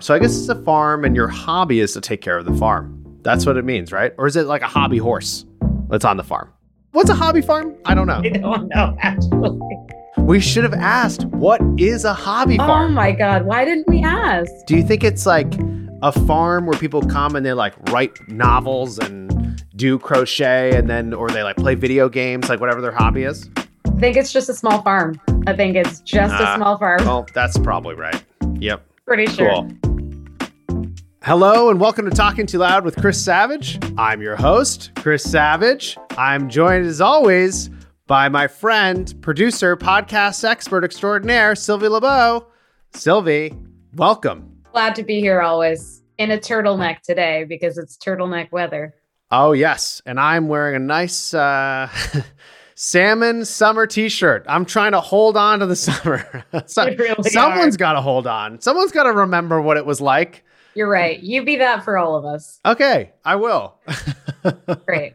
So I guess it's a farm and your hobby is to take care of the farm. That's what it means, right? Or is it like a hobby horse that's on the farm? What's a hobby farm? I don't know. I don't know, actually. We should have asked, what is a hobby farm? Oh my God. Why didn't we ask? Do you think it's like a farm where people come and they like write novels and do crochet and then, or they like play video games, like whatever their hobby is? I think it's just a small farm. I think it's just Ah, a small farm. Well, that's probably right. Yep. Pretty sure. Cool. Hello and welcome to Talking Too Loud with Chris Savage. I'm your host, Chris Savage. I'm joined as always by my friend, producer, podcast expert extraordinaire, Sylvie LeBeau. Sylvie, welcome. Glad to be here always in a turtleneck today because it's turtleneck weather. Oh, yes. And I'm wearing a nice uh, salmon summer t shirt. I'm trying to hold on to the summer. So- really someone's got to hold on. Someone's got to remember what it was like. You're right. You be that for all of us. Okay, I will. Great.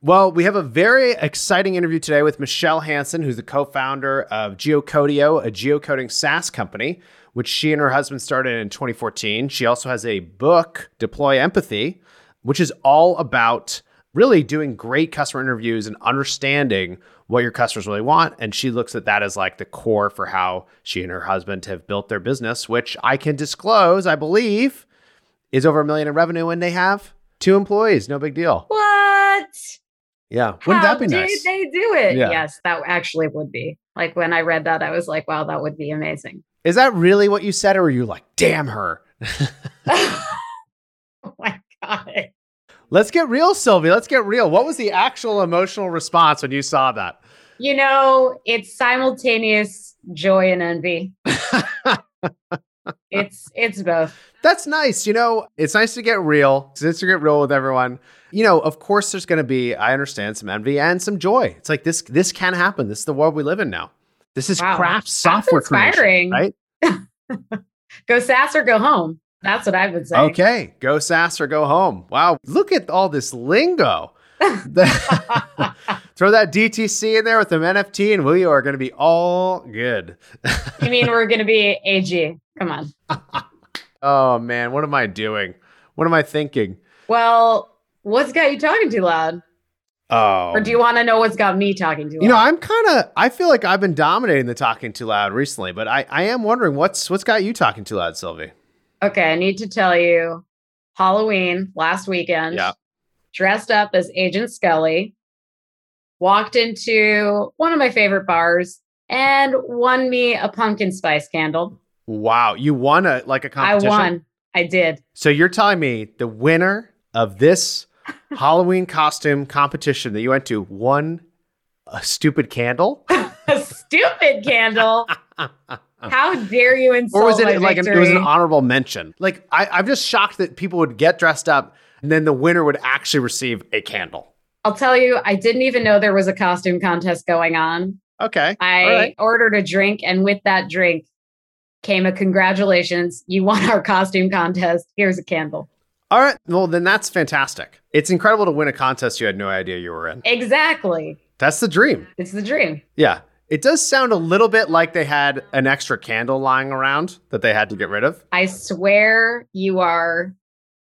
Well, we have a very exciting interview today with Michele Hansen, who's the co-founder of Geocodio, a geocoding SaaS company, which she and her husband started in 2014. She also has a book, Deploy Empathy, which is all about really doing great customer interviews and understanding what your customers really want. And she looks at that as like the core for how she and her husband have built their business, which I can disclose, I believe, is over a million in revenue and they have two employees. No big deal. What? Yeah. Wouldn't How that be nice? they do it? Yeah. Yes, that actually would be. Like when I read that, I was like, wow, that would be amazing. Is that really what you said, or were you like, damn her? oh my God. Let's get real, Sylvie. Let's get real. What was the actual emotional response when you saw that? You know, it's simultaneous joy and envy. It's it's both. That's nice. You know, it's nice to get real. It's nice to get real with everyone. You know, of course, there's going to be, I understand, some envy and some joy. It's like this. This can happen. This is the world we live in now. This is Wow. craft software creation, right? Go SaaS or go home. That's what I would say. Okay, go SaaS or go home. Wow, look at all this lingo. Throw that DTC in there with some NFT, and we are going to be all good. you mean we're gonna be AG? Come on. Oh man, what am I doing? What am I thinking? Well, what's got you talking too loud? Oh, Or do you want to know what's got me talking too loud? You know, I'm kind of. I feel like I've been dominating the talking too loud recently, but I, I am wondering what's what's got you talking too loud, Sylvie. Okay, I need to tell you, Halloween last weekend. Yeah. Dressed up as Agent Scully, walked into one of my favorite bars and won me a pumpkin spice candle. Wow, you won a like a competition. I won. I did. So you're telling me the winner of this Halloween costume competition that you went to won a stupid candle, a stupid candle. Oh. How dare you insult or was it my like an, it was an honorable mention? Like I, I'm just shocked that people would get dressed up and then the winner would actually receive a candle. I'll tell you, I didn't even know there was a costume contest going on. Okay, I right. ordered a drink, and with that drink came a congratulations. You won our costume contest. Here's a candle. all right. Well, then that's fantastic. It's incredible to win a contest you had no idea you were in. Exactly. That's the dream. It's the dream. Yeah. It does sound a little bit like they had an extra candle lying around that they had to get rid of. I swear you are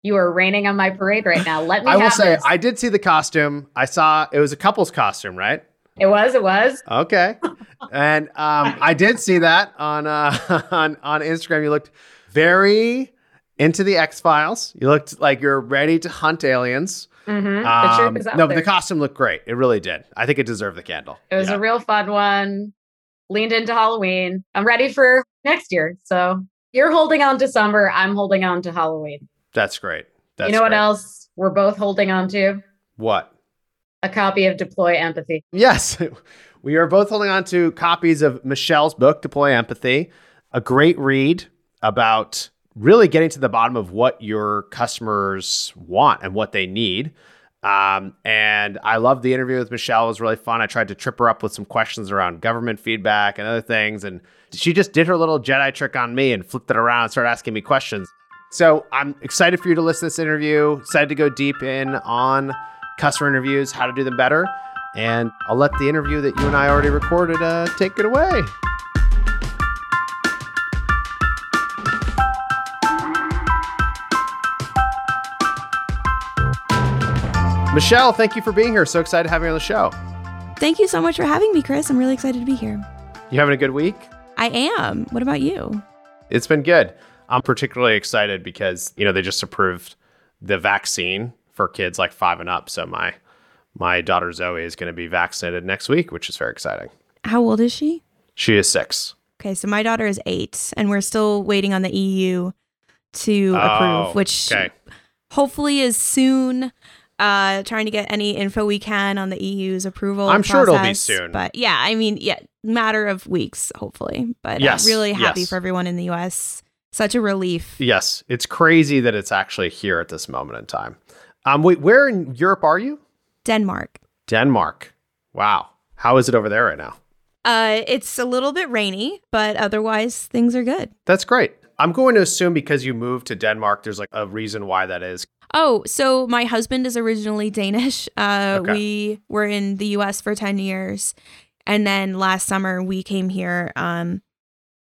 you are raining on my parade right now. Let me I will say, this. I did see the costume. I saw it was a couple's costume, right? it was, it was. Okay. and um, I did see that on uh, on on Instagram. You looked very into the X Files. You looked like you're ready to hunt aliens. Hmm the Um, truth is out no, but the costume looked great. It really did. I think it deserved the candle. it was Yeah. a real fun one. Leaned into Halloween. I'm ready for next year. So you're holding on to summer. I'm holding on to Halloween. That's great. That's you know what else we're both holding on to? What? A copy of Deploy Empathy. Yes, we are both holding on to copies of Michele's book, Deploy Empathy, a great read about really getting to the bottom of what your customers want and what they need. Um, and I love the interview with Michele. It was really fun. I tried to trip her up with some questions around government feedback and other things. And she just did her little Jedi trick on me and flipped it around and started asking me questions. So I'm excited for you to listen to this interview, excited to go deep in on customer interviews, how to do them better. And I'll let the interview that you and I already recorded uh, take it away. Michele, thank you for being here. So excited to have you on the show. Thank you so much for having me, Chris. I'm really excited to be here. You having a good week? I am. What about you? It's been good. I'm particularly excited because, you know, they just approved the vaccine for kids like 5 and up. So my my daughter Zoe is going to be vaccinated next week, which is very exciting. How old is she? She is 6. Okay, so my daughter is 8 and we're still waiting on the EU to Oh, approve, which okay. hopefully is soon. Uh, trying to get any info we can on the EU's approval. I'm sure it'll be soon. But yeah, I mean, yeah, matter of weeks, hopefully. But Yes, uh, really happy yes. for everyone in the US. Such a relief. Yes, it's crazy that it's actually here at this moment in time. Um wait, where in Europe are you? Denmark. Denmark. Wow. How is it over there right now? Uh, it's a little bit rainy, but otherwise things are good. That's great. I'm going to assume because you moved to Denmark, there's like a reason why that is. Oh, so my husband is originally Danish. Uh, Okay. We were in the US for 10 years. And then last summer, we came here um,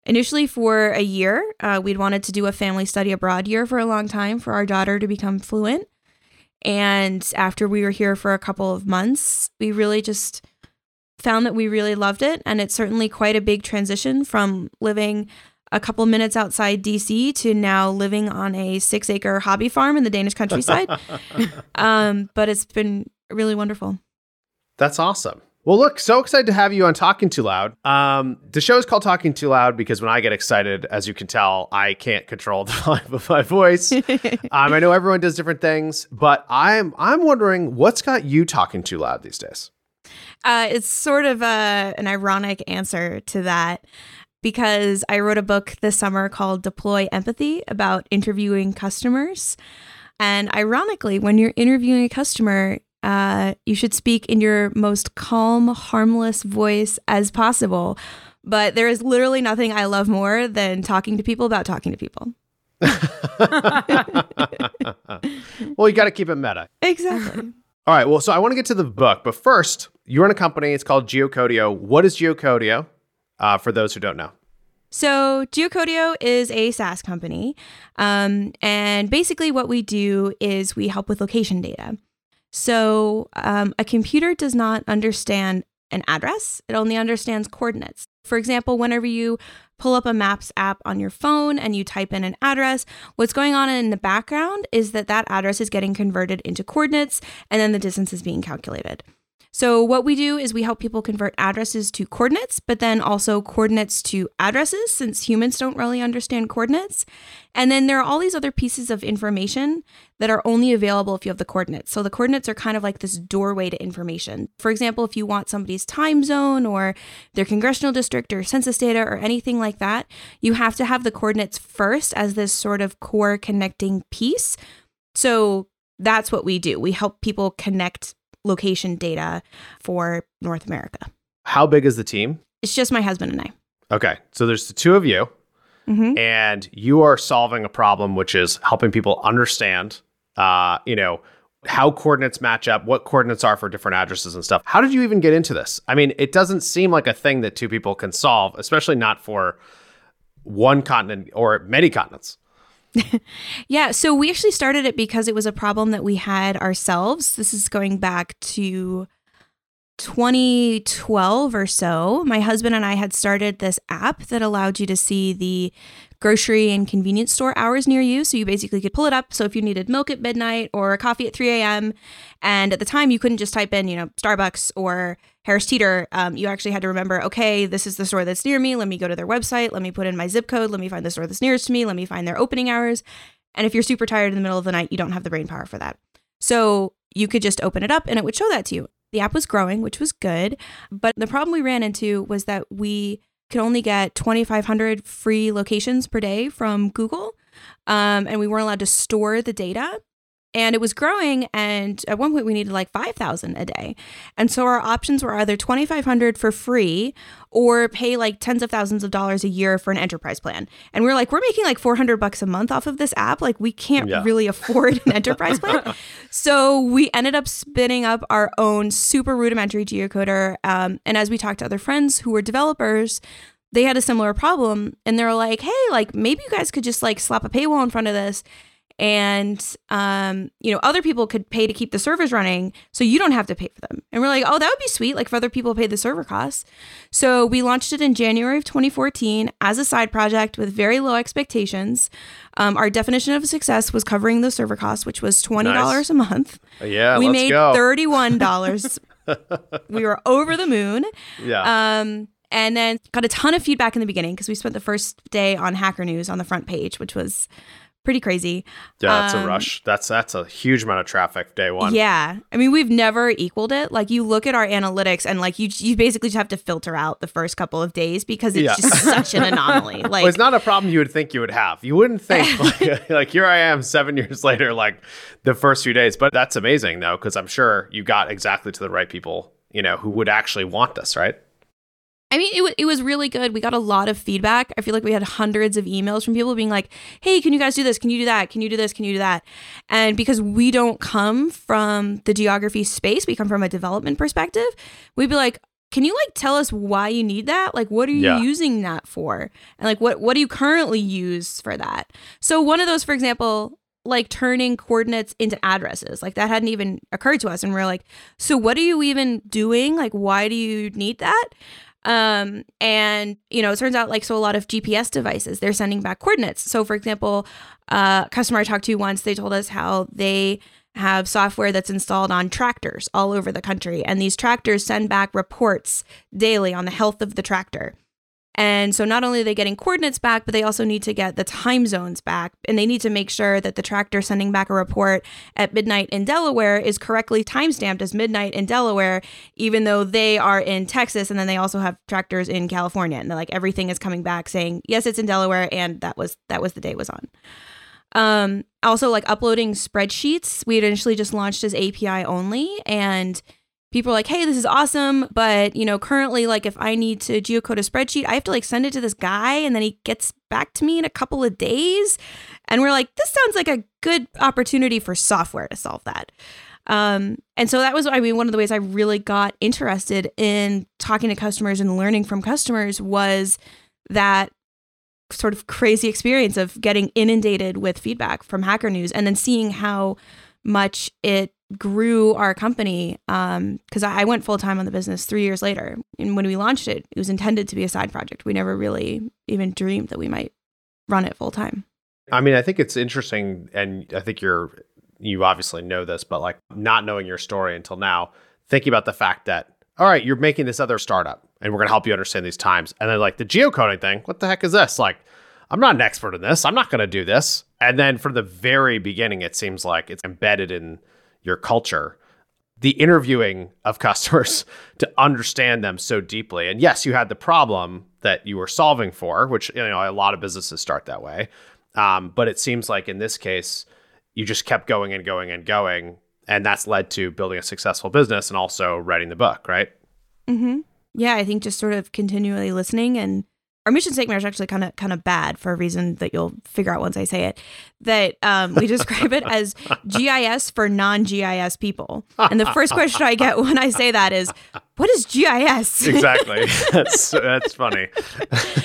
initially for a year. Uh, we'd wanted to do a family study abroad year for a long time for our daughter to become fluent. And after we were here for a couple of months, we really just found that we really loved it. And it's certainly quite a big transition from living a couple minutes outside DC to now living on a six acre hobby farm in the Danish countryside. um, but it's been really wonderful. That's awesome. Well, look, so excited to have you on Talking Too Loud. Um, the show is called Talking Too Loud because when I get excited, as you can tell, I can't control the volume of my voice. um, I know everyone does different things, but I'm I'm wondering what's got you talking too loud these days. Uh, it's sort of a, an ironic answer to that because I wrote a book this summer called Deploy Empathy about interviewing customers. And ironically, when you're interviewing a customer, uh, you should speak in your most calm, harmless voice as possible. But there is literally nothing I love more than talking to people about talking to people. well, you got to keep it meta. Exactly. All right. Well, so I want to get to the book, but first, you run a company. It's called Geocodio. What is Geocodio? Uh, for those who don't know. So, Geocodio is a SaaS company. Um, and basically, what we do is we help with location data. So, um, a computer does not understand an address, it only understands coordinates. For example, whenever you pull up a Maps app on your phone and you type in an address, what's going on in the background is that that address is getting converted into coordinates and then the distance is being calculated. So, what we do is we help people convert addresses to coordinates, but then also coordinates to addresses, since humans don't really understand coordinates. And then there are all these other pieces of information that are only available if you have the coordinates. So, the coordinates are kind of like this doorway to information. For example, if you want somebody's time zone or their congressional district or census data or anything like that, you have to have the coordinates first as this sort of core connecting piece. So, that's what we do. We help people connect location data for North America. How big is the team? It's just my husband and I. Okay. So there's the two of you, Mhm. and you are solving a problem, which is helping people understand, uh, you know, how coordinates match up, what coordinates are for different addresses and stuff. How did you even get into this? I mean, it doesn't seem like a thing that two people can solve, especially not for one continent or many continents. Yeah, so we actually started it because it was a problem that we had ourselves. This is going back to 2012 or so. My husband and I had started this app that allowed you to see the grocery and convenience store hours near you. So you basically could pull it up. So if you needed milk at midnight or a coffee at 3 a.m., and at the time you couldn't just type in, you know, Starbucks or Harris Teeter, um, you actually had to remember, okay, this is the store that's near me. Let me go to their website. Let me put in my zip code. Let me find the store that's nearest to me. Let me find their opening hours. And if you're super tired in the middle of the night, you don't have the brain power for that. So you could just open it up and it would show that to you. The app was growing, which was good. But the problem we ran into was that we could only get 2,500 free locations per day from Google. Um, and we weren't allowed to store the data. And it was growing. And at one point, we needed like 5,000 a day. And so our options were either 2,500 for free or pay like tens of thousands of dollars a year for an enterprise plan. And we are like, we're making like 400 bucks a month off of this app. Like, we can't Yeah. really afford an enterprise plan. So we ended up spinning up our own super rudimentary geocoder. Um, and as we talked to other friends who were developers, they had a similar problem and they were like, hey, like maybe you guys could just like slap a paywall in front of this and um, you know other people could pay to keep the servers running so you don't have to pay for them and we're like oh that would be sweet like if other people pay the server costs so we launched it in january of 2014 as a side project with very low expectations um, our definition of success was covering the server costs which was $20 Nice. a month Yeah, we made go. $31 we were over the moon yeah. um, and then got a ton of feedback in the beginning because we spent the first day on Hacker News on the front page, which was pretty crazy. yeah, that's a um, rush. That's that's a huge amount of traffic day one. Yeah, I mean we've never equaled it. Like you look at our analytics, and like you you basically just have to filter out the first couple of days because it's Yeah. just such an anomaly. Like well, it's not a problem you would think you would have. You wouldn't think like, like here I am seven years later, like the first few days. But that's amazing though, because I'm sure you got exactly to the right people, you know, who would actually want this, right? I mean, it, wa it was really good. We got a lot of feedback. I feel like we had hundreds of emails from people being like, hey, can you guys do this? Can you do that? Can you do this? Can you do that? And because we don't come from the geography space, we come from a development perspective, we'd be like, can you like tell us why you need that? Like, what are you Yeah. using that for? And like, what, what do you currently use for that? So, one of those, for example, like turning coordinates into addresses, like that hadn't even occurred to us. And we're like, so what are you even doing? Like, why do you need that? Um, and you know, it turns out like so a lot of GPS devices, they're sending back coordinates. So for example, uh, a customer I talked to once, they told us how they have software that's installed on tractors all over the country, and these tractors send back reports daily on the health of the tractor. And so not only are they getting coordinates back, but they also need to get the time zones back. And they need to make sure that the tractor sending back a report at midnight in Delaware is correctly timestamped as midnight in Delaware, even though they are in Texas and then they also have tractors in California. And like everything is coming back saying, yes, it's in Delaware, and that was that was the day it was on. Um, also like uploading spreadsheets. We initially just launched as API only and people are like, hey, this is awesome. But, you know, currently, like, if I need to geocode a spreadsheet, I have to like send it to this guy and then he gets back to me in a couple of days. And we're like, this sounds like a good opportunity for software to solve that. Um, and so that was, I mean, one of the ways I really got interested in talking to customers and learning from customers was that sort of crazy experience of getting inundated with feedback from Hacker News and then seeing how much it grew our company um, because I I went full time on the business three years later. And when we launched it, it was intended to be a side project. We never really even dreamed that we might run it full time. I mean, I think it's interesting, and I think you're you obviously know this, but like not knowing your story until now, thinking about the fact that all right, you're making this other startup, and we're gonna help you understand these times, and then like the geocoding thing, what the heck is this? Like, I'm not an expert in this. I'm not gonna do this. And then from the very beginning, it seems like it's embedded in your culture. The interviewing of customers to understand them so deeply. And yes, you had the problem that you were solving for, which you know a lot of businesses start that way. Um, but it seems like in this case, you just kept going and going and going, and that's led to building a successful business and also writing the book, right? Mm-hmm. Yeah, I think just sort of continually listening and our mission statement is actually kind of kind of bad for a reason that you'll figure out once I say it. That um, we describe it as GIS for non-GIS people. And the first question I get when I say that is, "What is GIS?" Exactly. that's that's funny.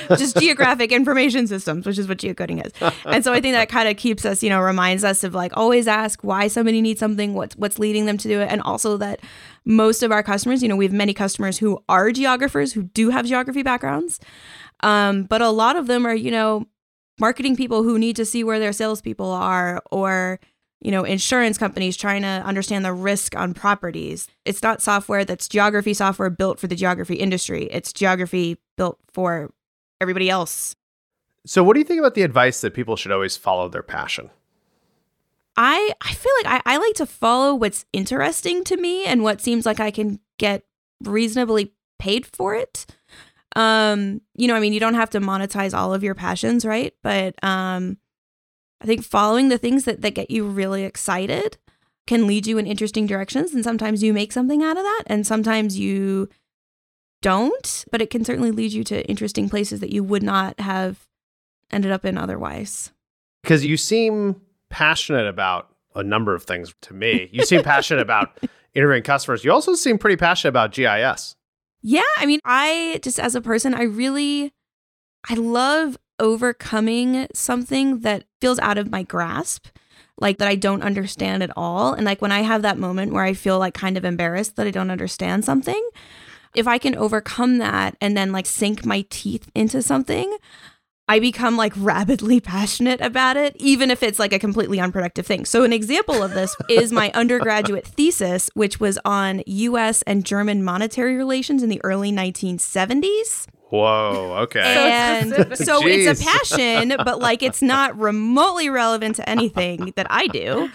just geographic information systems, which is what geocoding is. And so I think that kind of keeps us, you know, reminds us of like always ask why somebody needs something, what's what's leading them to do it, and also that most of our customers, you know, we have many customers who are geographers who do have geography backgrounds, um, but a lot of them are, you know, marketing people who need to see where their salespeople are, or you know, insurance companies trying to understand the risk on properties. It's not software that's geography software built for the geography industry. It's geography built for everybody else. So, what do you think about the advice that people should always follow their passion? I I feel like I, I like to follow what's interesting to me and what seems like I can get reasonably paid for it. Um, you know, I mean, you don't have to monetize all of your passions, right? But um I think following the things that, that get you really excited can lead you in interesting directions. And sometimes you make something out of that, and sometimes you don't, but it can certainly lead you to interesting places that you would not have ended up in otherwise. Because you seem passionate about a number of things to me. You seem passionate about interviewing customers. You also seem pretty passionate about GIS. Yeah, I mean, I just as a person, I really I love overcoming something that feels out of my grasp. like that I don't understand at all. And like when I have that moment where I feel like kind of embarrassed that I don't understand something, if I can overcome that and then like sink my teeth into something, I become like rabidly passionate about it, even if it's like a completely unproductive thing. So, an example of this is my undergraduate thesis, which was on US and German monetary relations in the early 1970s. Whoa, okay. And specific. so it's a passion, but like it's not remotely relevant to anything that I do.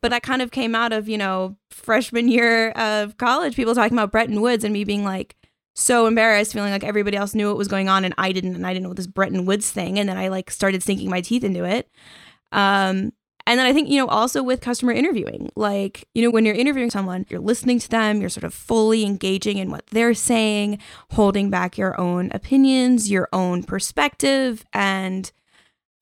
But that kind of came out of, you know, freshman year of college, people talking about Bretton Woods and me being like so embarrassed, feeling like everybody else knew what was going on and I didn't, and I didn't know this Bretton Woods thing. And then I like started sinking my teeth into it. Um, and then I think, you know, also with customer interviewing, like, you know, when you're interviewing someone, you're listening to them, you're sort of fully engaging in what they're saying, holding back your own opinions, your own perspective. And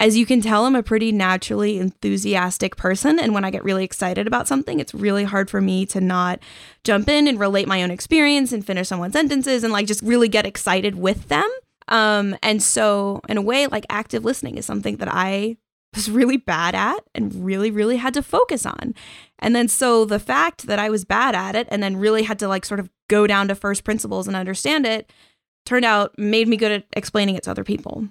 as you can tell, I'm a pretty naturally enthusiastic person. And when I get really excited about something, it's really hard for me to not jump in and relate my own experience and finish someone's sentences and like just really get excited with them. Um, and so, in a way, like active listening is something that I was really bad at and really, really had to focus on. And then, so the fact that I was bad at it and then really had to like sort of go down to first principles and understand it turned out made me good at explaining it to other people.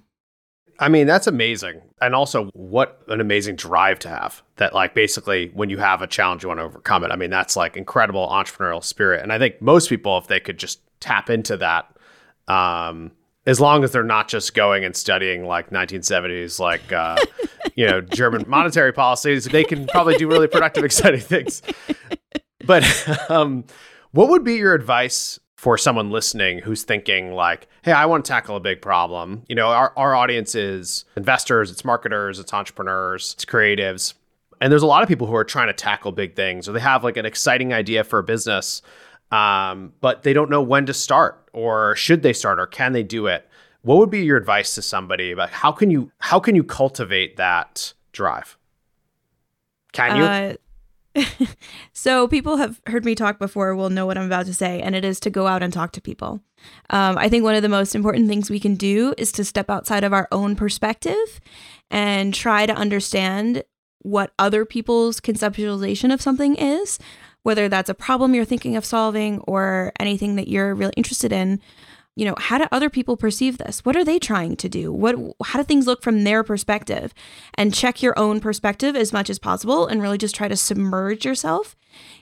I mean, that's amazing. And also, what an amazing drive to have that, like, basically, when you have a challenge, you want to overcome it. I mean, that's like incredible entrepreneurial spirit. And I think most people, if they could just tap into that, um, as long as they're not just going and studying like 1970s, like, uh, you know, German monetary policies, they can probably do really productive, exciting things. But um, what would be your advice for someone listening who's thinking like, "Hey, I want to tackle a big problem." You know, our our audience is investors, it's marketers, it's entrepreneurs, it's creatives. And there's a lot of people who are trying to tackle big things or they have like an exciting idea for a business um, but they don't know when to start or should they start or can they do it. What would be your advice to somebody about how can you how can you cultivate that drive? Can you? Uh, so people have heard me talk before will know what I'm about to say, and it is to go out and talk to people. Um, I think one of the most important things we can do is to step outside of our own perspective and try to understand what other people's conceptualization of something is, whether that's a problem you're thinking of solving or anything that you're really interested in you know how do other people perceive this? What are they trying to do? What how do things look from their perspective? And check your own perspective as much as possible and really just try to submerge yourself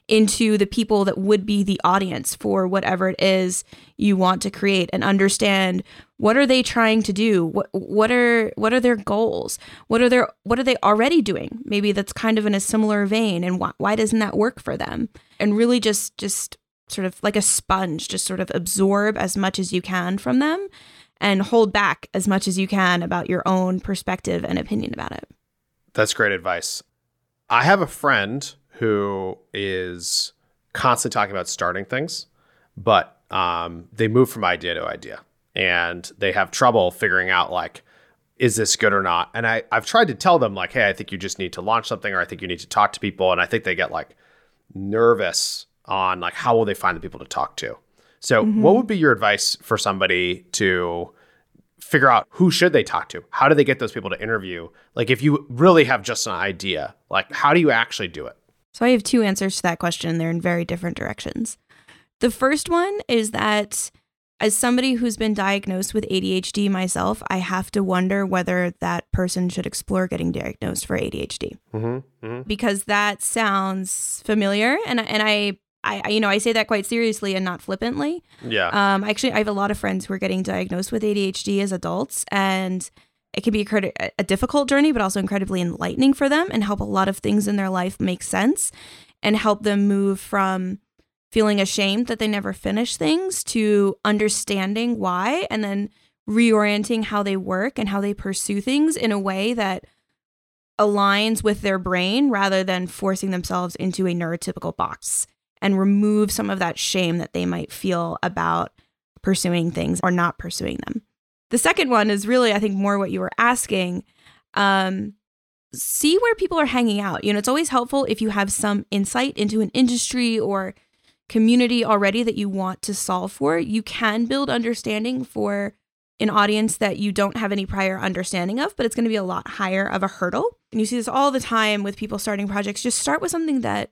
into the people that would be the audience for whatever it is you want to create and understand what are they trying to do? What what are what are their goals? What are their what are they already doing? Maybe that's kind of in a similar vein and why, why doesn't that work for them? And really just just sort of like a sponge, just sort of absorb as much as you can from them and hold back as much as you can about your own perspective and opinion about it. That's great advice. I have a friend who is constantly talking about starting things, but um, they move from idea to idea and they have trouble figuring out like, is this good or not? And I, I've tried to tell them like, hey, I think you just need to launch something or I think you need to talk to people. And I think they get like nervous on like how will they find the people to talk to. So what would be your advice for somebody to figure out who should they talk to? How do they get those people to interview? Like if you really have just an idea, like how do you actually do it? So I have two answers to that question. And they're in very different directions. The first one is that as somebody who's been diagnosed with ADHD myself, I have to wonder whether that person should explore getting diagnosed for ADHD Mm-hmm. mm-hmm. because that sounds familiar and and I I you know I say that quite seriously and not flippantly. Yeah. Um, actually, I have a lot of friends who are getting diagnosed with ADHD as adults, and it can be a, a difficult journey, but also incredibly enlightening for them and help a lot of things in their life make sense and help them move from feeling ashamed that they never finish things to understanding why and then reorienting how they work and how they pursue things in a way that aligns with their brain rather than forcing themselves into a neurotypical box and remove some of that shame that they might feel about pursuing things or not pursuing them. The second one is really, I think, more what you were asking. Um, see where people are hanging out. You know, it's always helpful if you have some insight into an industry or community already that you want to solve for. You can build understanding for an audience that you don't have any prior understanding of, but it's going to be a lot higher of a hurdle. And you see this all the time with people starting projects. Just start with something that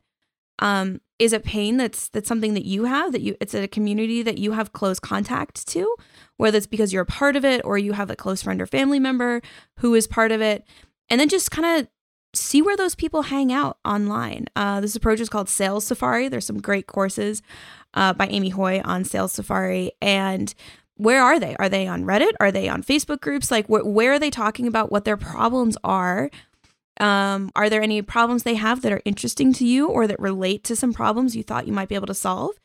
um, is a pain that's that's something that you have that you it's a community that you have close contact to, whether it's because you're a part of it or you have a close friend or family member who is part of it, and then just kind of see where those people hang out online. Uh, this approach is called Sales Safari. There's some great courses uh, by Amy Hoy on Sales Safari, and where are they? Are they on Reddit? Are they on Facebook groups? Like, wh- where are they talking about what their problems are? Um, are there any problems they have that are interesting to you or that relate to some problems you thought you might be able to solve?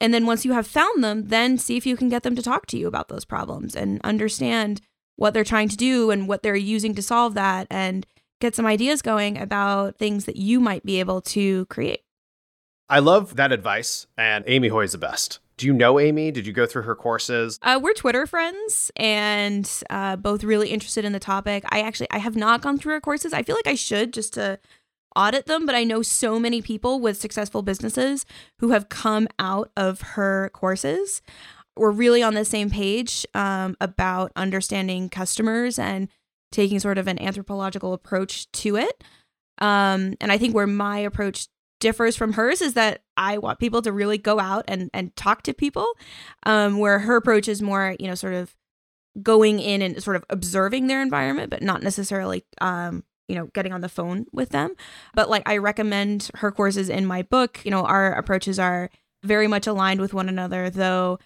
And then once you have found them, then see if you can get them to talk to you about those problems and understand what they're trying to do and what they're using to solve that and get some ideas going about things that you might be able to create. I love that advice, and Amy Hoy is the best. Do you know Amy? Did you go through her courses? Uh, we're Twitter friends and uh, both really interested in the topic. I actually I have not gone through her courses. I feel like I should just to audit them, but I know so many people with successful businesses who have come out of her courses. We're really on the same page um, about understanding customers and taking sort of an anthropological approach to it. Um, and I think where my approach differs from hers is that I want people to really go out and and talk to people, um, where her approach is more, you know, sort of going in and sort of observing their environment, but not necessarily, um, you know, getting on the phone with them. But like I recommend her courses in my book. You know, our approaches are very much aligned with one another, though.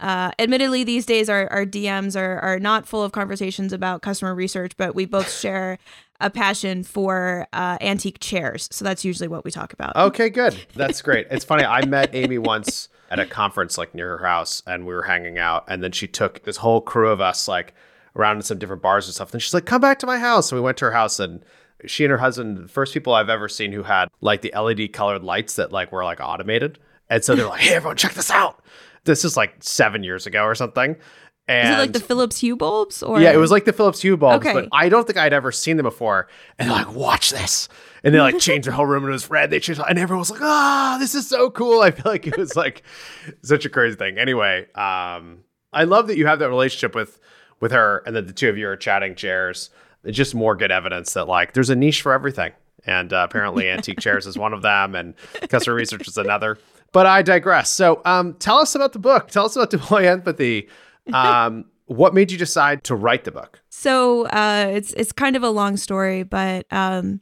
Uh, admittedly, these days our, our DMs are, are not full of conversations about customer research, but we both share a passion for uh, antique chairs. So that's usually what we talk about. Okay, good. That's great. it's funny. I met Amy once at a conference like near her house, and we were hanging out, and then she took this whole crew of us like around in some different bars and stuff. And she's like, "Come back to my house." And we went to her house, and she and her husband, the first people I've ever seen who had like the LED colored lights that like were like automated. And so they're like, "Hey, everyone, check this out." This is like seven years ago or something. And Is it like the Philips Hue bulbs? Or yeah, it was like the Philips Hue bulbs, Okay. but I don't think I'd ever seen them before. And they're like, watch this. And they like changed the whole room and it was red. They changed, and everyone was like, ah, this is so cool. I feel like it was like such a crazy thing. Anyway, um, I love that you have that relationship with with her and that the two of you are chatting chairs. It's just more good evidence that like there's a niche for everything. And uh, apparently, antique chairs is one of them, and customer research is another. But I digress. So, um, tell us about the book. Tell us about Deploy Empathy. Um, what made you decide to write the book? So uh, it's it's kind of a long story, but um,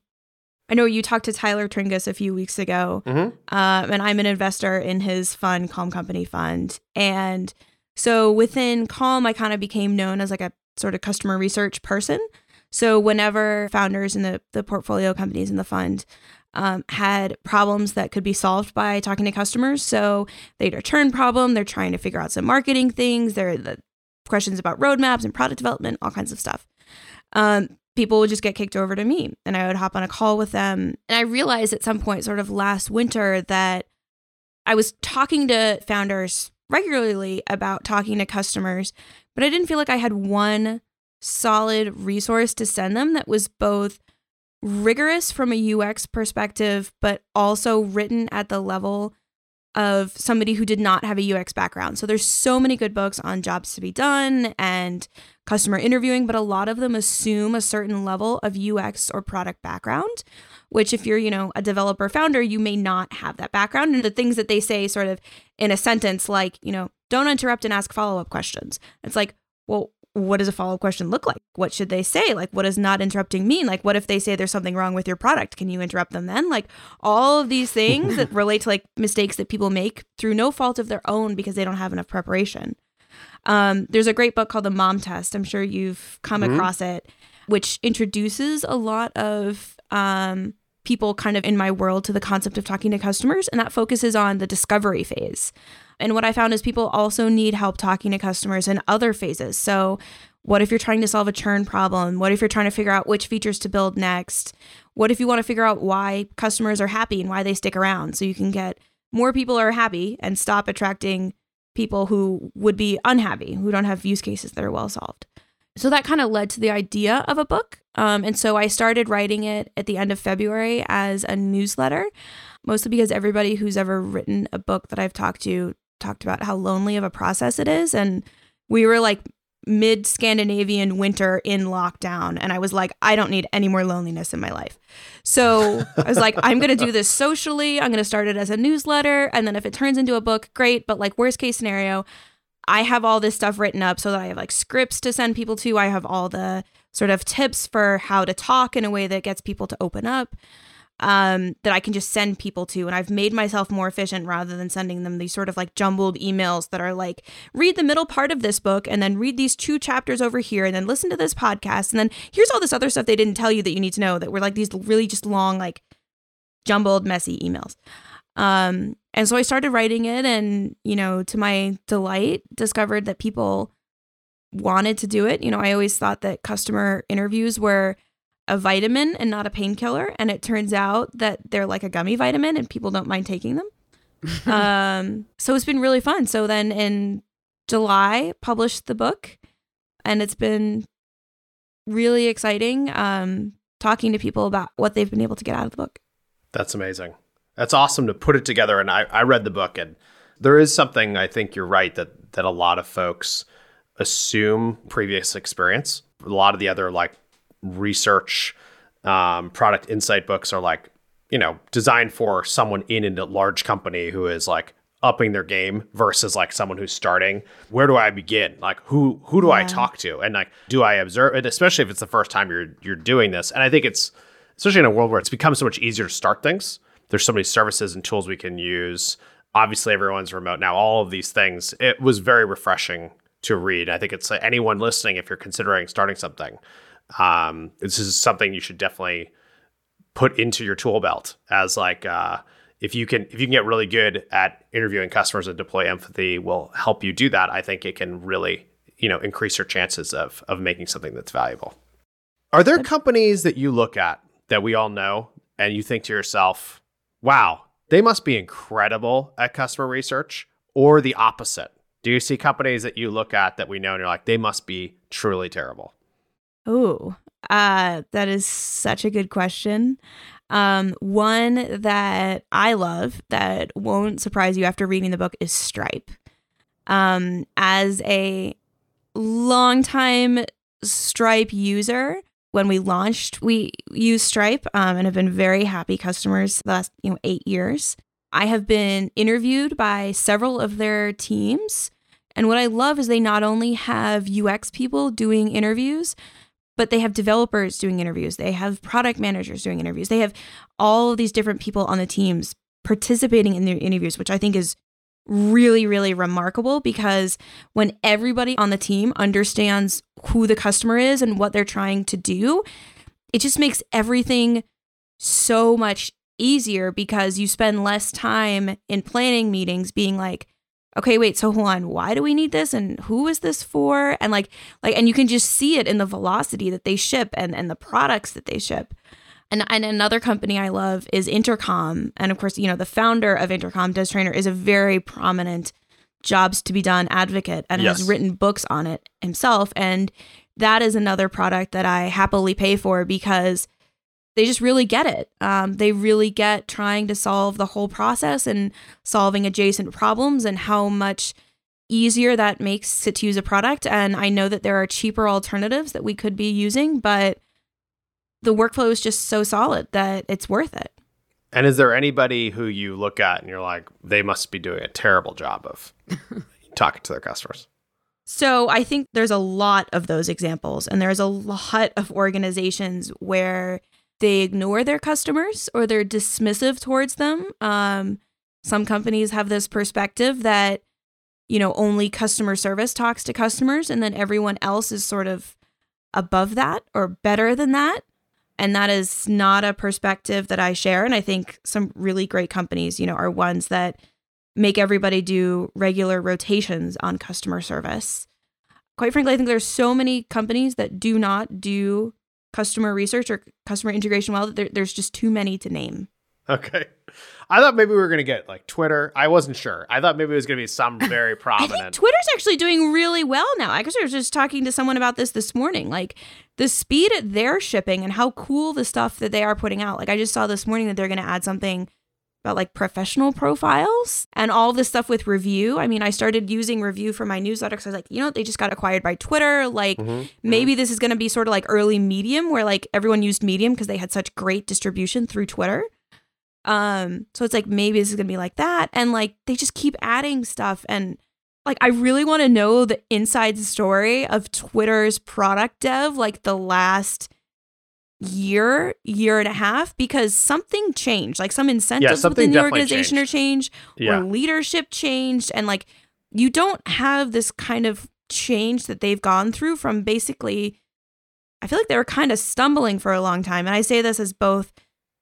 I know you talked to Tyler Tringas a few weeks ago, Mhm. um, and I'm an investor in his fund, Calm Company Fund, and so within Calm, I kind of became known as like a sort of customer research person. So whenever founders in the the portfolio companies in the fund um, had problems that could be solved by talking to customers, so they had a churn problem, they're trying to figure out some marketing things, they're the questions about roadmaps and product development, all kinds of stuff. Um, people would just get kicked over to me, and I would hop on a call with them. And I realized at some point, sort of last winter, that I was talking to founders regularly about talking to customers, but I didn't feel like I had one solid resource to send them that was both rigorous from a UX perspective, but also written at the level of somebody who did not have a UX background. So there's so many good books on jobs to be done and customer interviewing, but a lot of them assume a certain level of UX or product background, which if you're, you know, a developer founder, you may not have that background. And the things that they say sort of in a sentence like, you know, don't interrupt and ask follow-up questions. It's like, well, what does a follow-up question look like? What should they say? Like what does not interrupting mean? Like what if they say there's something wrong with your product? Can you interrupt them then? Like all of these things that relate to like mistakes that people make through no fault of their own because they don't have enough preparation. Um, there's a great book called The Mom Test. I'm sure you've come Mhm. across it, which introduces a lot of um, people kind of in my world to the concept of talking to customers, and that focuses on the discovery phase. And what I found is people also need help talking to customers in other phases. So, what if you're trying to solve a churn problem? What if you're trying to figure out which features to build next? What if you want to figure out why customers are happy and why they stick around so you can get more people are happy and stop attracting people who would be unhappy, who don't have use cases that are well solved. So that kind of led to the idea of a book. Um, and so I started writing it at the end of February as a newsletter, mostly because everybody who's ever written a book that I've talked to talked about how lonely of a process it is. And we were like mid Scandinavian winter in lockdown. And I was like, I don't need any more loneliness in my life. So I was like, I'm going to do this socially. I'm going to start it as a newsletter. And then if it turns into a book, great. But like, worst case scenario, I have all this stuff written up so that I have like scripts to send people to. I have all the sort of tips for how to talk in a way that gets people to open up um, that I can just send people to. And I've made myself more efficient rather than sending them these sort of like jumbled emails that are like, read the middle part of this book and then read these two chapters over here and then listen to this podcast. And then here's all this other stuff they didn't tell you that you need to know that were like these really just long, like jumbled, messy emails. Um, and so I started writing it and, you know, to my delight, discovered that people wanted to do it. You know, I always thought that customer interviews were a vitamin and not a painkiller. And it turns out that they're like a gummy vitamin and people don't mind taking them. um, so it's been really fun. So then in July, published the book and it's been really exciting um, talking to people about what they've been able to get out of the book. That's amazing. That's awesome to put it together. And I, I read the book and there is something I think you're right that that a lot of folks assume previous experience. A lot of the other like research um, product insight books are like you know designed for someone in a large company who is like upping their game versus like someone who's starting. Where do i begin? Like who who do yeah. i talk to? And like do i observe it especially if it's the first time you're you're doing this and i think it's especially in a world where it's become so much easier to start things there's so many services and tools we can use. Obviously everyone's remote now all of these things. It was very refreshing to read. I think it's like anyone listening if you're considering starting something um, this is something you should definitely put into your tool belt as like uh, if you can if you can get really good at interviewing customers and deploy empathy will help you do that i think it can really you know increase your chances of of making something that's valuable. Are there companies that you look at that we all know and you think to yourself wow they must be incredible at customer research or the opposite? Do you see companies that you look at that we know and you're like they must be truly terrible Oh, uh, that is such a good question. Um, one that I love that won't surprise you after reading the book is Stripe. Um, as a longtime Stripe user, when we launched, we used Stripe um, and have been very happy customers the last you know eight years. I have been interviewed by several of their teams, and what I love is they not only have UX people doing interviews, but they have developers doing interviews, they have product managers doing interviews, they have all these different people on the teams participating in their interviews, which I think is really, really remarkable because when everybody on the team understands who the customer is and what they're trying to do, it just makes everything so much easier because you spend less time in planning meetings being like, okay, wait, so hold on, why do we need this? And who is this for? And like, like, and you can just see it in the velocity that they ship and, and the products that they ship. And, and another company I love is Intercom. And of course, you know, the founder of Intercom, Des Traynor, is a very prominent jobs to be done advocate and yes. has written books on it himself. And that is another product that I happily pay for because they just really get it. Um, they really get trying to solve the whole process and solving adjacent problems and how much easier that makes it to use a product. And I know that there are cheaper alternatives that we could be using, but the workflow is just so solid that it's worth it. And is there anybody who you look at and you're like, they must be doing a terrible job of talking to their customers? So I think there's a lot of those examples, and there's a lot of organizations where they ignore their customers or they're dismissive towards them. Um, some companies have this perspective that, you know, only customer service talks to customers and then everyone else is sort of above that or better than that. And that is not a perspective that I share. And I think some really great companies, you know, are ones that make everybody do regular rotations on customer service. Quite frankly, I think there's so many companies that do not do customer research or customer integration well there, there's just too many to name. Okay. I thought maybe we were going to get like twitter. I wasn't sure. I thought maybe it was going to be some very prominent twitter's actually doing really well now. I guess i was just talking to someone about this this morning like the speed at their shipping and how cool the stuff that they are putting out. Like i just saw this morning that they're going to add something about like professional profiles and all this stuff with Revue. I mean, I started using Revue for my newsletter because I was like, you know, they just got acquired by Twitter. Like, mm-hmm. maybe this is going to be sort of like early Medium, where like everyone used Medium because they had such great distribution through Twitter. Um, so it's like maybe this is going to be like that, and like they just keep adding stuff and like I really want to know the inside story of Twitter's product dev like the last year, year and a half because something changed. Like some incentives yeah, within the organization changed. are changed yeah. or leadership changed and like you don't have this kind of change that they've gone through from basically I feel like they were kind of stumbling for a long time and I say this as both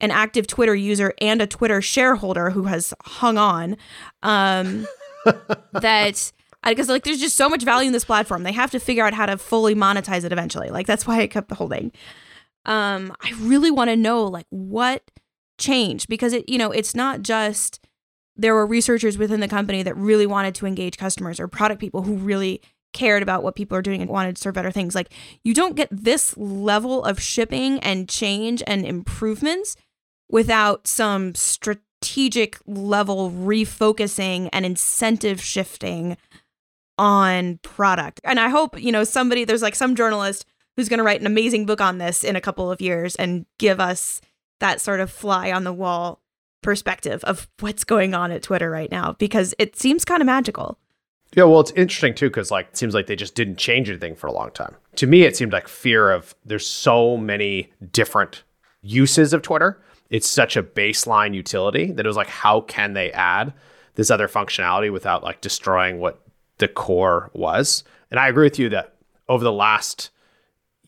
an active Twitter user and a Twitter shareholder who has hung on. Um that because like there's just so much value in this platform. They have to figure out how to fully monetize it eventually. Like that's why I kept the holding. Um, I really want to know like what changed because it, you know, it's not just there were researchers within the company that really wanted to engage customers or product people who really cared about what people are doing and wanted to serve better things. Like you don't get this level of shipping and change and improvements without some strategic level refocusing and incentive shifting on product. And I hope, you know, somebody, there's like some journalist who's going to write an amazing book on this in a couple of years and give us that sort of fly on the wall perspective of what's going on at Twitter right now because it seems kind of magical. Yeah, well, it's interesting too because like it seems like they just didn't change anything for a long time. To me, it seemed like fear of there's so many different uses of Twitter it's such a baseline utility that it was like, how can they add this other functionality without like destroying what the core was? And I agree with you that over the last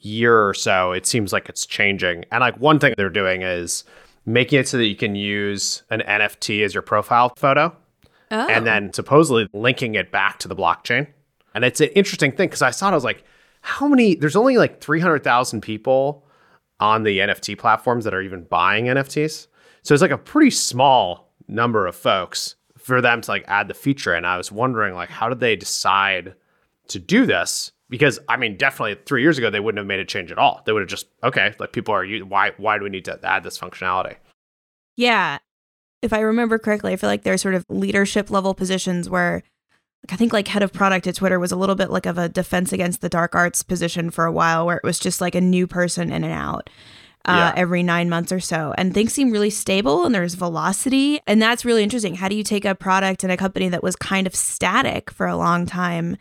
year or so, it seems like it's changing. And like one thing they're doing is making it so that you can use an NFT as your profile photo oh. and then supposedly linking it back to the blockchain. And it's an interesting thing because I saw it, I was like, how many? There's only like 300,000 people on the NFT platforms that are even buying NFTs. So it's like a pretty small number of folks for them to like add the feature. And I was wondering like how did they decide to do this? Because I mean, definitely three years ago they wouldn't have made a change at all. They would have just okay, like people are why why do we need to add this functionality? Yeah, if I remember correctly, I feel like there's sort of leadership level positions where like, I think like head of product at Twitter was a little bit like of a defense against the dark arts position for a while, where it was just like a new person in and out. Uh, yeah. every nine months or so. And things seem really stable and there's velocity. And that's really interesting. How do you take a product and a company that was kind of static for a long time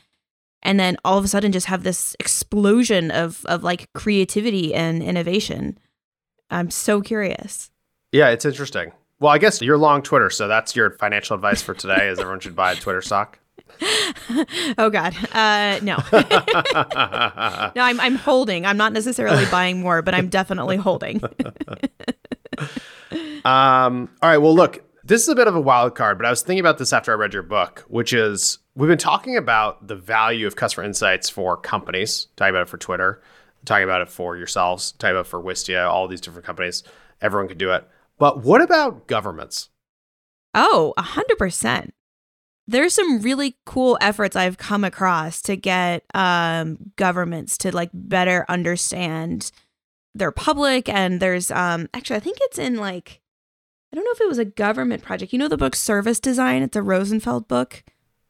and then all of a sudden just have this explosion of, of like creativity and innovation? I'm so curious. Yeah, it's interesting. Well, I guess you're long Twitter, so that's your financial advice for today is everyone should buy a Twitter stock. oh God, uh, no, no. I'm I'm holding. I'm not necessarily buying more, but I'm definitely holding. um. All right. Well, look. This is a bit of a wild card, but I was thinking about this after I read your book, which is we've been talking about the value of customer insights for companies, talking about it for Twitter, talking about it for yourselves, talking about it for Wistia, all these different companies. Everyone could do it. But what about governments? Oh, a hundred percent there's some really cool efforts I've come across to get um, governments to like better understand their public. And there's um, actually, I think it's in like, I don't know if it was a government project. You know the book Service Design? It's a Rosenfeld book.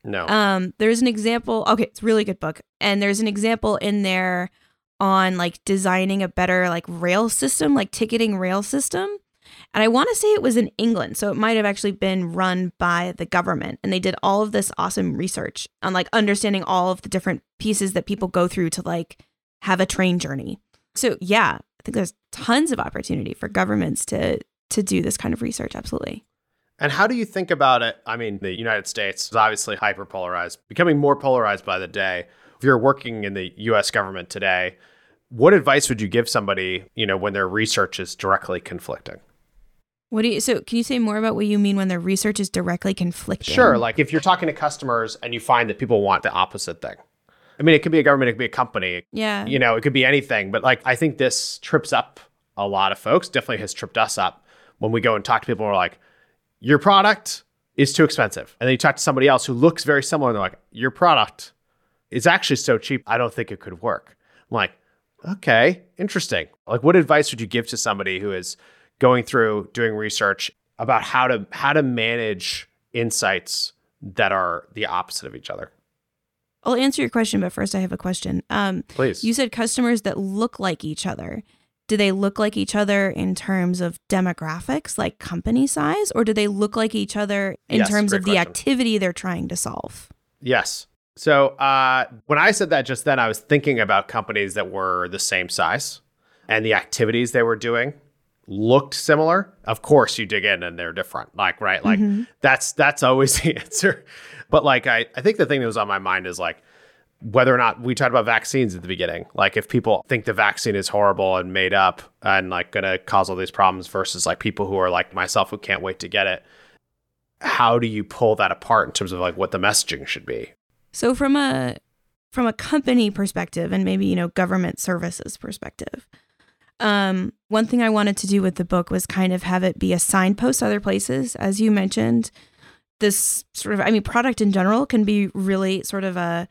No. Um, there's an example. Okay, it's a really good book, and there's an example in there on like designing a better like rail system, like ticketing rail system. And I want to say it was in England. So it might have actually been run by the government. And they did all of this awesome research on like understanding all of the different pieces that people go through to like have a train journey. So yeah, I think there's tons of opportunity for governments to to do this kind of research. Absolutely. And how do you think about it? I mean, the United States is obviously hyper polarized, becoming more polarized by the day. If you're working in the US government today, what advice would you give somebody, you know, when their research is directly conflicting? What do you so can you say more about what you mean when their research is directly conflicting? Sure, like if you're talking to customers and you find that people want the opposite thing. I mean, it could be a government, it could be a company. Yeah. You know, it could be anything, but like I think this trips up a lot of folks, definitely has tripped us up when we go and talk to people who are like, your product is too expensive. And then you talk to somebody else who looks very similar and they're like, your product is actually so cheap, I don't think it could work. I'm like, okay, interesting. Like, what advice would you give to somebody who is going through doing research about how to how to manage insights that are the opposite of each other. I'll answer your question, but first I have a question. Um, Please. you said customers that look like each other. Do they look like each other in terms of demographics, like company size, or do they look like each other in Yes, terms of the question. activity they're trying to solve? Yes. So uh, when I said that just then, I was thinking about companies that were the same size and the activities they were doing looked similar. Of course, you dig in and they're different. Like, right? Like Mhm. that's that's always the answer. But like, I I think the thing that was on my mind is like whether or not we talked about vaccines at the beginning. Like, if people think the vaccine is horrible and made up and like going to cause all these problems versus like people who are like myself who can't wait to get it. How do you pull that apart in terms of like what the messaging should be? So from a from a company perspective and maybe you know government services perspective, um, one thing I wanted to do with the book was kind of have it be a signpost other places, as you mentioned. This sort of, I mean, product in general can be really sort of a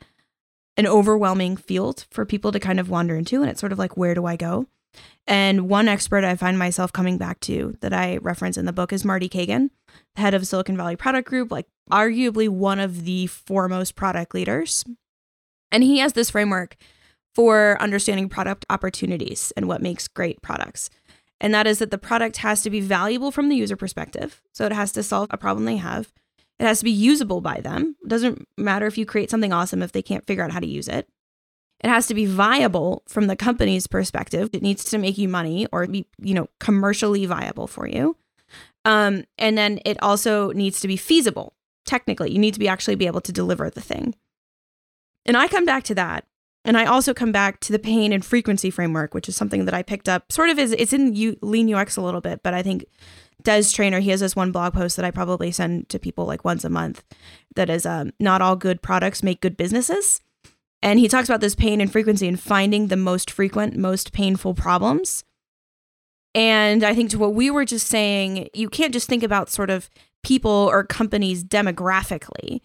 an overwhelming field for people to kind of wander into, and it's sort of like where do I go? And one expert I find myself coming back to that I reference in the book is Marty Cagan, head of Silicon Valley Product Group, like arguably one of the foremost product leaders. And he has this framework for understanding product opportunities and what makes great products. And that is that the product has to be valuable from the user perspective. So it has to solve a problem they have. It has to be usable by them. It doesn't matter if you create something awesome if they can't figure out how to use it. It has to be viable from the company's perspective. It needs to make you money or be, you know, commercially viable for you. Um, and then it also needs to be feasible. Technically, you need to be actually be able to deliver the thing. And I come back to that. And I also come back to the pain and frequency framework, which is something that I picked up. Sort of is it's in U, Lean UX a little bit, but I think Des Traynor he has this one blog post that I probably send to people like once a month. That is, um, not all good products make good businesses. And he talks about this pain and frequency and finding the most frequent, most painful problems. And I think to what we were just saying, you can't just think about sort of people or companies demographically.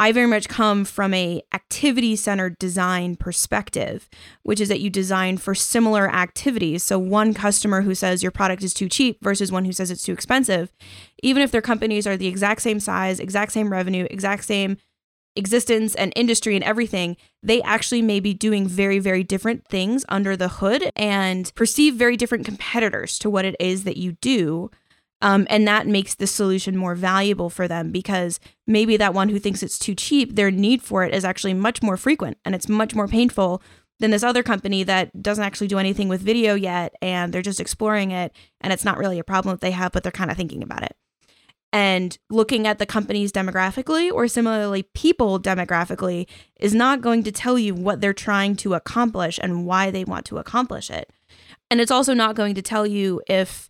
I very much come from a activity centered design perspective, which is that you design for similar activities. So one customer who says your product is too cheap versus one who says it's too expensive, even if their companies are the exact same size, exact same revenue, exact same existence and industry and everything, they actually may be doing very, very different things under the hood and perceive very different competitors to what it is that you do. Um, and that makes the solution more valuable for them because maybe that one who thinks it's too cheap, their need for it is actually much more frequent and it's much more painful than this other company that doesn't actually do anything with video yet and they're just exploring it and it's not really a problem that they have, but they're kind of thinking about it and looking at the companies demographically or similarly people demographically is not going to tell you what they're trying to accomplish and why they want to accomplish it. And it's also not going to tell you if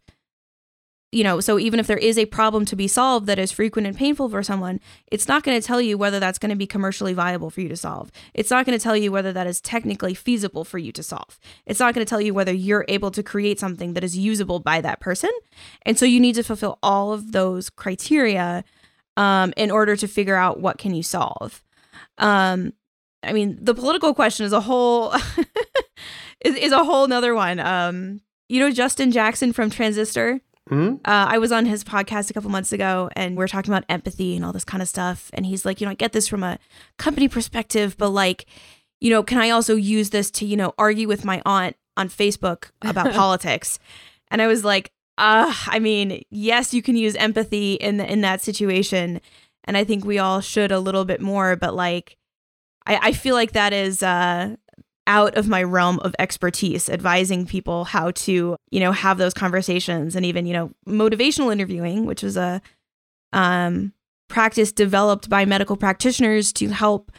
you know, so even if there is a problem to be solved that is frequent and painful for someone, it's not going to tell you whether that's going to be commercially viable for you to solve. It's not going to tell you whether that is technically feasible for you to solve. It's not going to tell you whether you're able to create something that is usable by that person. And so you need to fulfill all of those criteria um, in order to figure out what can you solve. Um, I mean, the political question is a whole is, is a whole nother one. Um, you know, Justin Jackson from Transistor. Hmm? Uh, I was on his podcast a couple months ago and we are talking about empathy and all this kind of stuff. And he's like, you know, I get this from a company perspective, but like, you know, can I also use this to, you know, argue with my aunt on Facebook about politics? And I was like, uh, I mean, yes, you can use empathy in the, in that situation. And I think we all should a little bit more, but like, I, I feel like that is uh, out of my realm of expertise advising people how to you know have those conversations and even you know motivational interviewing which is a um, practice developed by medical practitioners to help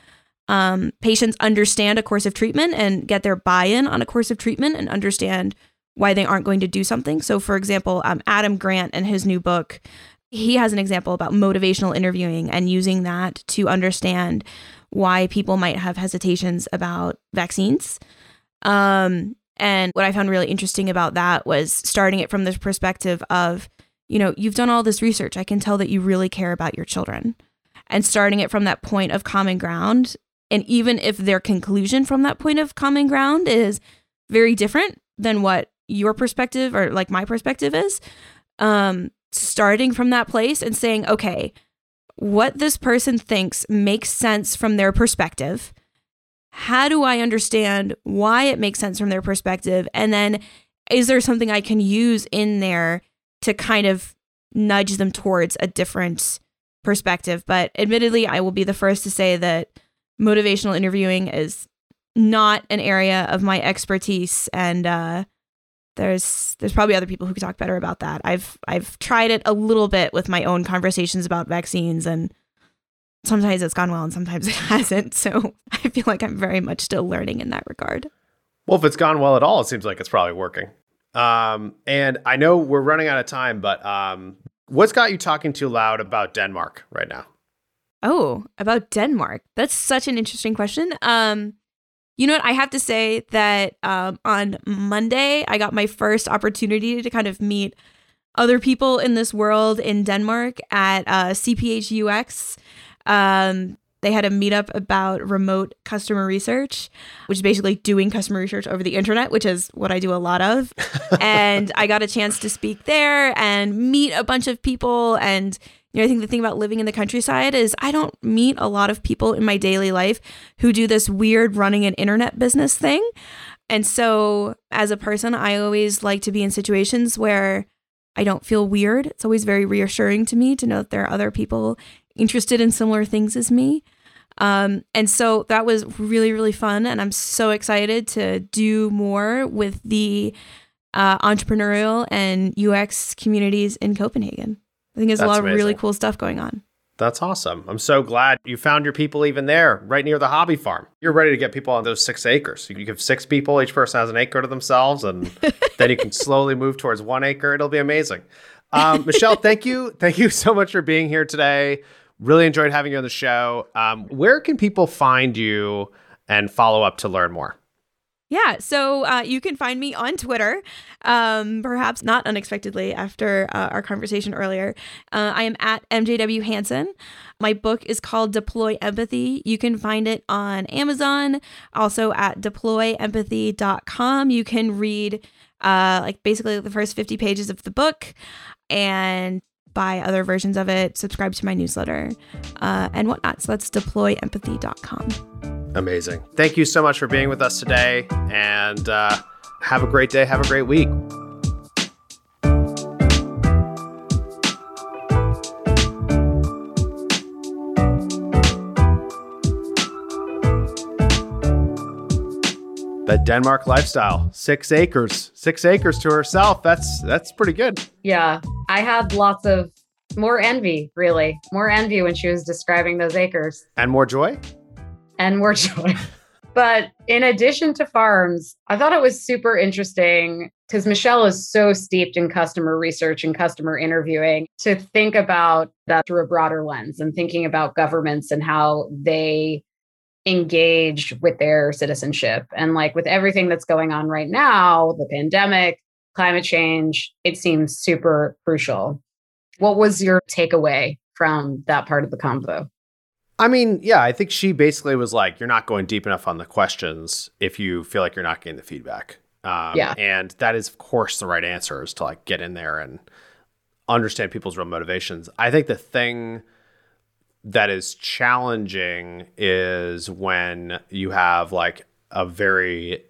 um, patients understand a course of treatment and get their buy-in on a course of treatment and understand why they aren't going to do something. So for example um, adam grant and his new book he has an example about motivational interviewing and using that to understand why people might have hesitations about vaccines. Um, and what I found really interesting about that was starting it from the perspective of, you know, you've done all this research. I can tell that you really care about your children. And starting it from that point of common ground. And even if their conclusion from that point of common ground is very different than what your perspective or like my perspective is, um, starting from that place and saying, okay, what this person thinks makes sense from their perspective. How do I understand why it makes sense from their perspective? And then is there something I can use in there to kind of nudge them towards a different perspective? But admittedly, I will be the first to say that motivational interviewing is not an area of my expertise and uh, there's there's probably other people who could talk better about that. I've I've tried it a little bit with my own conversations about vaccines and sometimes it's gone well and sometimes it hasn't. So I feel like I'm very much still learning in that regard. Well, if it's gone well at all, it seems like it's probably working. Um, and I know we're running out of time, but um, what's got you talking too loud about Denmark right now? Oh, about Denmark. That's such an interesting question. Um, you know what? I have to say that um, on Monday, I got my first opportunity to kind of meet other people in this world in Denmark at uh, CPH UX. Um, they had a meetup about remote customer research, which is basically doing customer research over the internet, which is what I do a lot of. and I got a chance to speak there and meet a bunch of people and you know, I think the thing about living in the countryside is I don't meet a lot of people in my daily life who do this weird running an internet business thing. And so, as a person, I always like to be in situations where I don't feel weird. It's always very reassuring to me to know that there are other people interested in similar things as me. Um, and so that was really, really fun. And I'm so excited to do more with the uh, entrepreneurial and UX communities in Copenhagen. I think there's That's a lot amazing. of really cool stuff going on. That's awesome. I'm so glad you found your people even there, right near the hobby farm. You're ready to get people on those six acres. You give six people, each person has an acre to themselves, and then you can slowly move towards one acre. It'll be amazing. Um, Michele, thank you. Thank you so much for being here today. Really enjoyed having you on the show. Um, where can people find you and follow up to learn more? Yeah, so uh, you can find me on Twitter, um, perhaps not unexpectedly after uh, our conversation earlier. Uh, I am at MJW Hansen. My book is called Deploy Empathy. You can find it on Amazon, also at deployempathy.com. You can read uh, like basically the first 50 pages of the book and buy other versions of it, subscribe to my newsletter, uh, and whatnot. So that's deployempathy.com. Amazing. Thank you so much for being with us today and uh, have a great day. Have a great week. the Denmark lifestyle, six acres, six acres to herself. That's that's pretty good. Yeah, I had lots of more envy, really, more envy when she was describing those acres, and more joy and more joy. But in addition to farms, I thought it was super interesting because Michele is so steeped in customer research and customer interviewing to think about that through a broader lens and thinking about governments and how they engage with their citizenship. And like with everything that's going on right now, the pandemic, climate change, it seems super crucial. What was your takeaway from that part of the convo? I mean, yeah, I think she basically was like, you're not going deep enough on the questions if you feel like you're not getting the feedback. Um, yeah. And that is, of course, the right answer is to like get in there and understand people's real motivations. I think the thing that is challenging is when you have like a very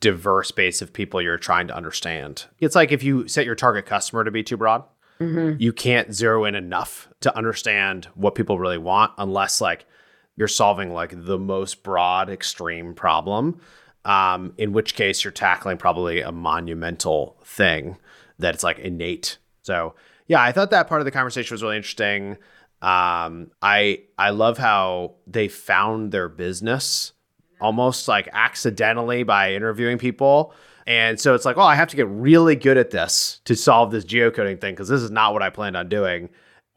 diverse base of people you're trying to understand. It's like if you set your target customer to be too broad, mm-hmm. you can't zero in enough to understand what people really want unless like you're solving like the most broad extreme problem um, in which case you're tackling probably a monumental thing that it's like innate. So yeah i thought that part of the conversation was really interesting. Um, i i love how they found their business almost like accidentally by interviewing people and so it's like, oh, I have to get really good at this to solve this geocoding thing because this is not what I planned on doing.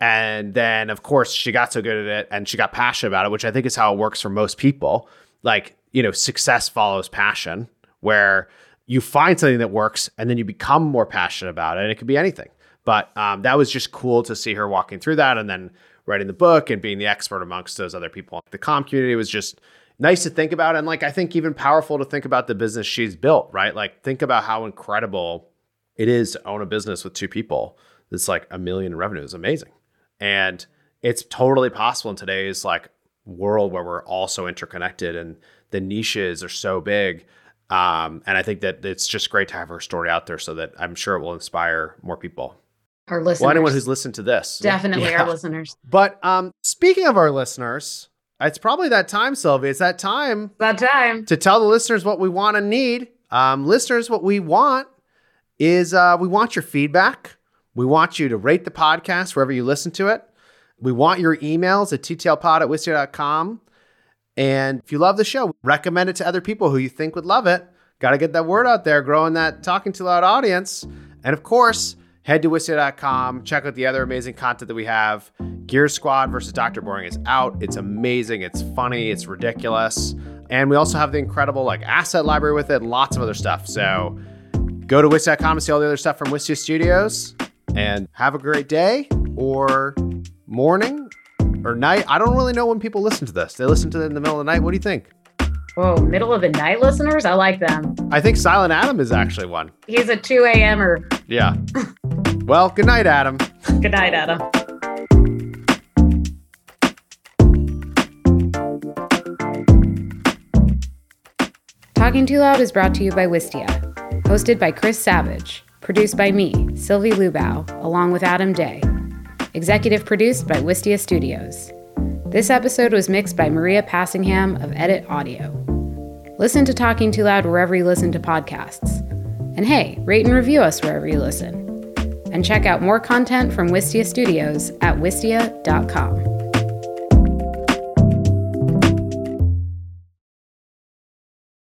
And then, of course, she got so good at it and she got passionate about it, which I think is how it works for most people. Like, you know, success follows passion, where you find something that works and then you become more passionate about it. And it could be anything. But um, that was just cool to see her walking through that and then writing the book and being the expert amongst those other people. The com community was just nice to think about and like I think even powerful to think about the business she's built, right? Like think about how incredible it is to own a business with two people that's like a million in revenue is amazing. And it's totally possible in today's like world where we're all so interconnected and the niches are so big. Um, and I think that it's just great to have her story out there so that I'm sure it will inspire more people. Our listeners. Well, anyone who's listened to this. Definitely Yeah. our listeners. But um, speaking of our listeners, it's probably that time, Sylvia. It's that time That time. to tell the listeners what we want and need. Um, listeners, what we want is uh, we want your feedback. We want you to rate the podcast wherever you listen to it. We want your emails at ttlpod at wistia.com. And if you love the show, recommend it to other people who you think would love it. Got to get that word out there, growing that Talking Too Loud audience. And of course, head to wistia.com, check out the other amazing content that we have. Gear Squad versus Dr. Boring is out. It's amazing. It's funny. It's ridiculous. And we also have the incredible like asset library with it lots of other stuff. So go to wistia.com to see all the other stuff from Wistia Studios and have a great day or morning or night. I don't really know when people listen to this. They listen to it in the middle of the night. What do you think? Whoa, middle of the night listeners? I like them. I think Silent Adam is actually one. He's a 2 a.m. or er. Yeah. well, good night, Adam. good night, Adam. Talking Too Loud is brought to you by Wistia, hosted by Chris Savage, produced by me, Sylvie Lubau, along with Adam Day, executive produced by Wistia Studios. This episode was mixed by Maria Passingham of Edit Audio. Listen to Talking Too Loud wherever you listen to podcasts. And hey, rate and review us wherever you listen. And check out more content from Wistia Studios at wistia.com.